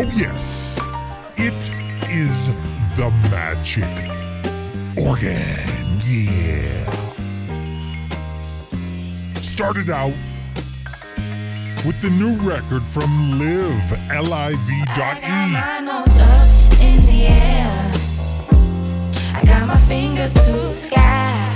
Oh, yes, it is the magic organ. Yeah. Started out with the new record from Live, L-I-V dot I E. got my in the air. I got my fingers to sky.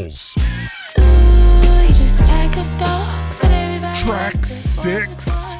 Ooh, you just pack of dogs, but Track six.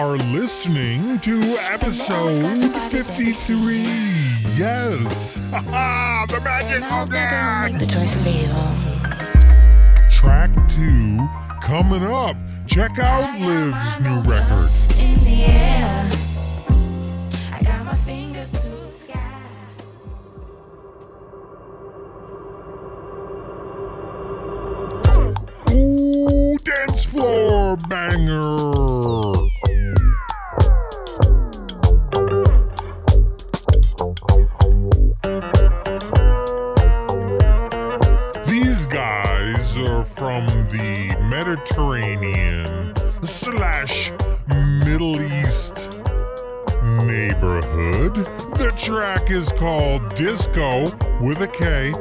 Are listening to episode 53. Yes. the magic And I hope they don't make organ. the choice leave 'em. Track two coming up. Check out Liv's new record. In the air, I got my fingers to the sky. Ooh, dance floor banger. Neighborhood. The track is called Disco with a K.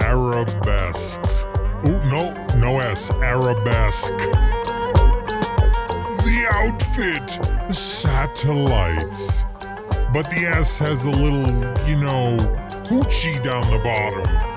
Arabesques. Oh, no, no S. Arabesque. The outfit, satellites. But the S has a little, you know, hoochie down the bottom.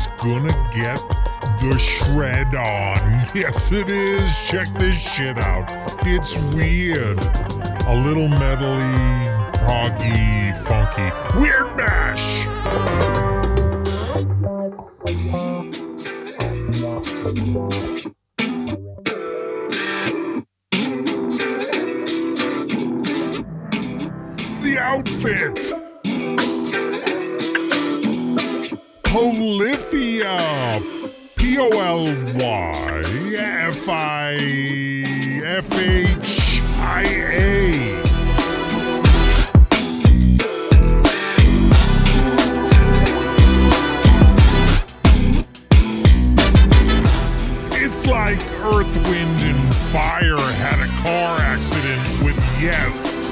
It's gonna get the shred on. Yes, it is. Check this shit out. It's weird. A little metally, proggy, funky. Weird Mash! The outfit! Polyphia. P O L Y F I F H I A. It's like Earth, Wind, and Fire had a car accident with Yes.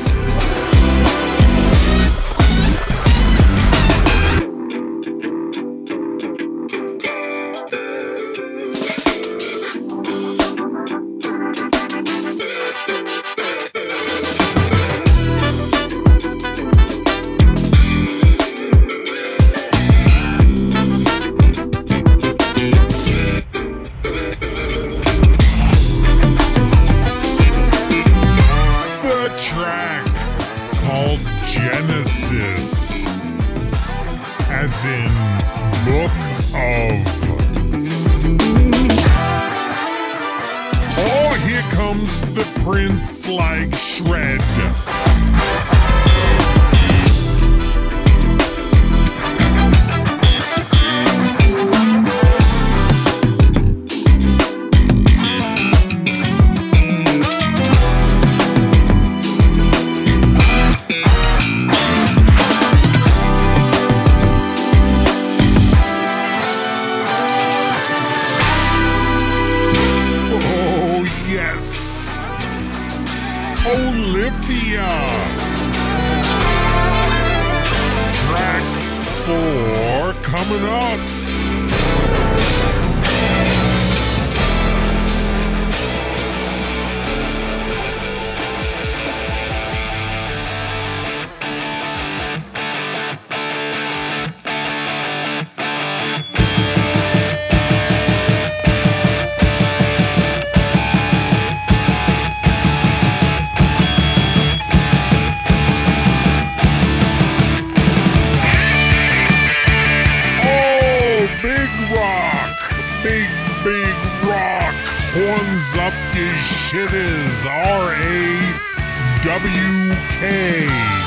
Olivia. Track four coming up. WK.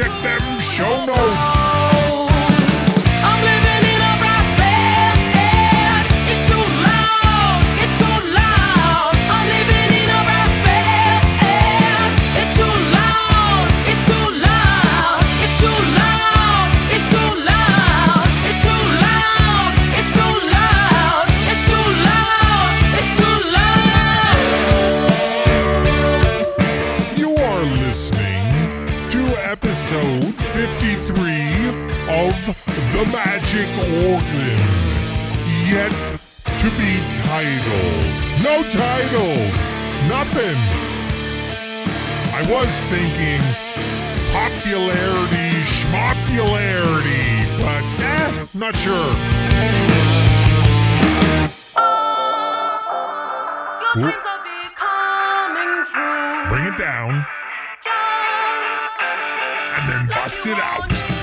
check them organ yet to be titled. No title, nothing. I was thinking popularity, schmopularity, but eh, not sure. Bring it down and then bust it out.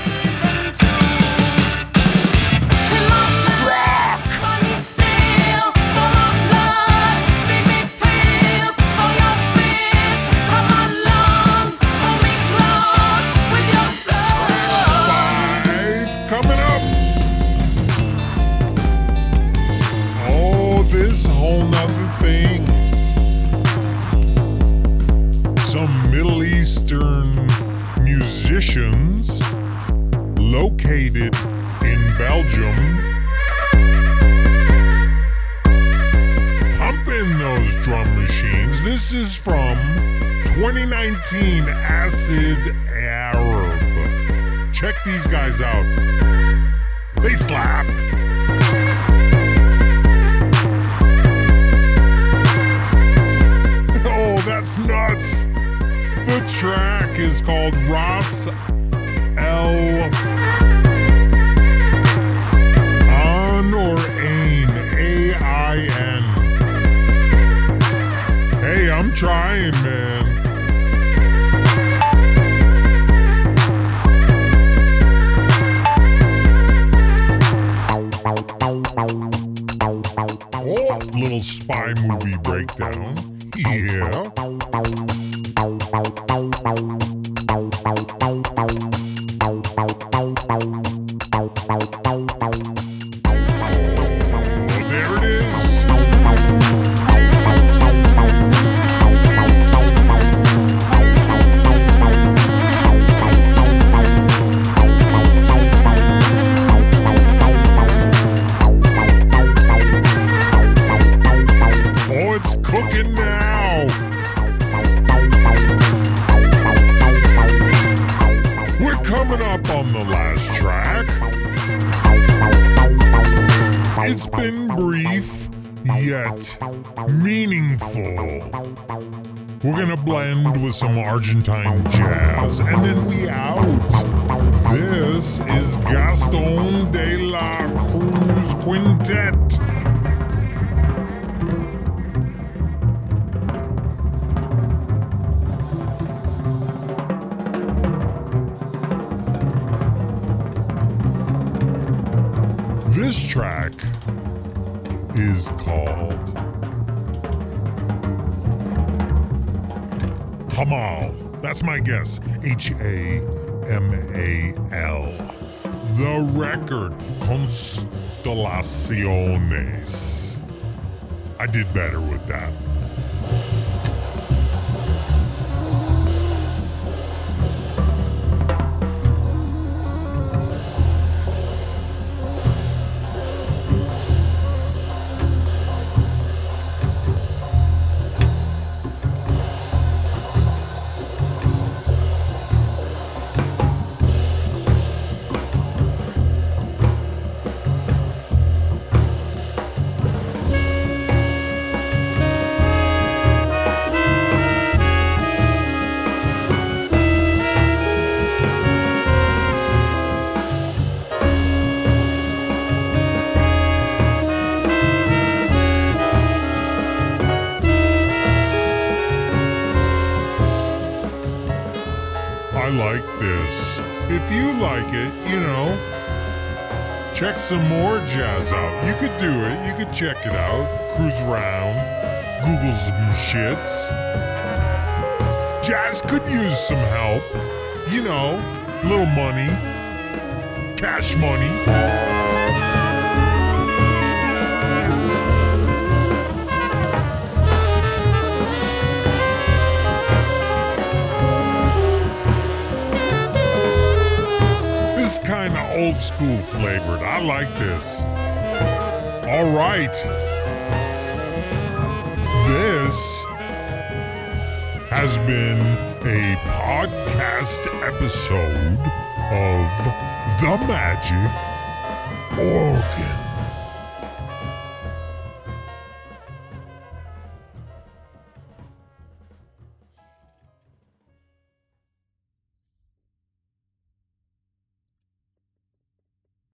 This is from 2019 Acid Arab. Check these guys out. They slap. Oh, that's nuts. The track is called Ras El. down. Yeah. Meaningful. We're gonna blend with some Argentine jazz, and then we out. This is Gaston de la Cruz Quintet. This track is called Hamal. That's my guess. H A M A L. The record Constelaciones. I did better with that. Check some more jazz out. You could do it. You could check it out. Cruise around. Google some shits. Jazz could use some help. You know, little money. Cash money. Is kind of old school flavored. I like this. All right. This has been a podcast episode of The Magic Organ.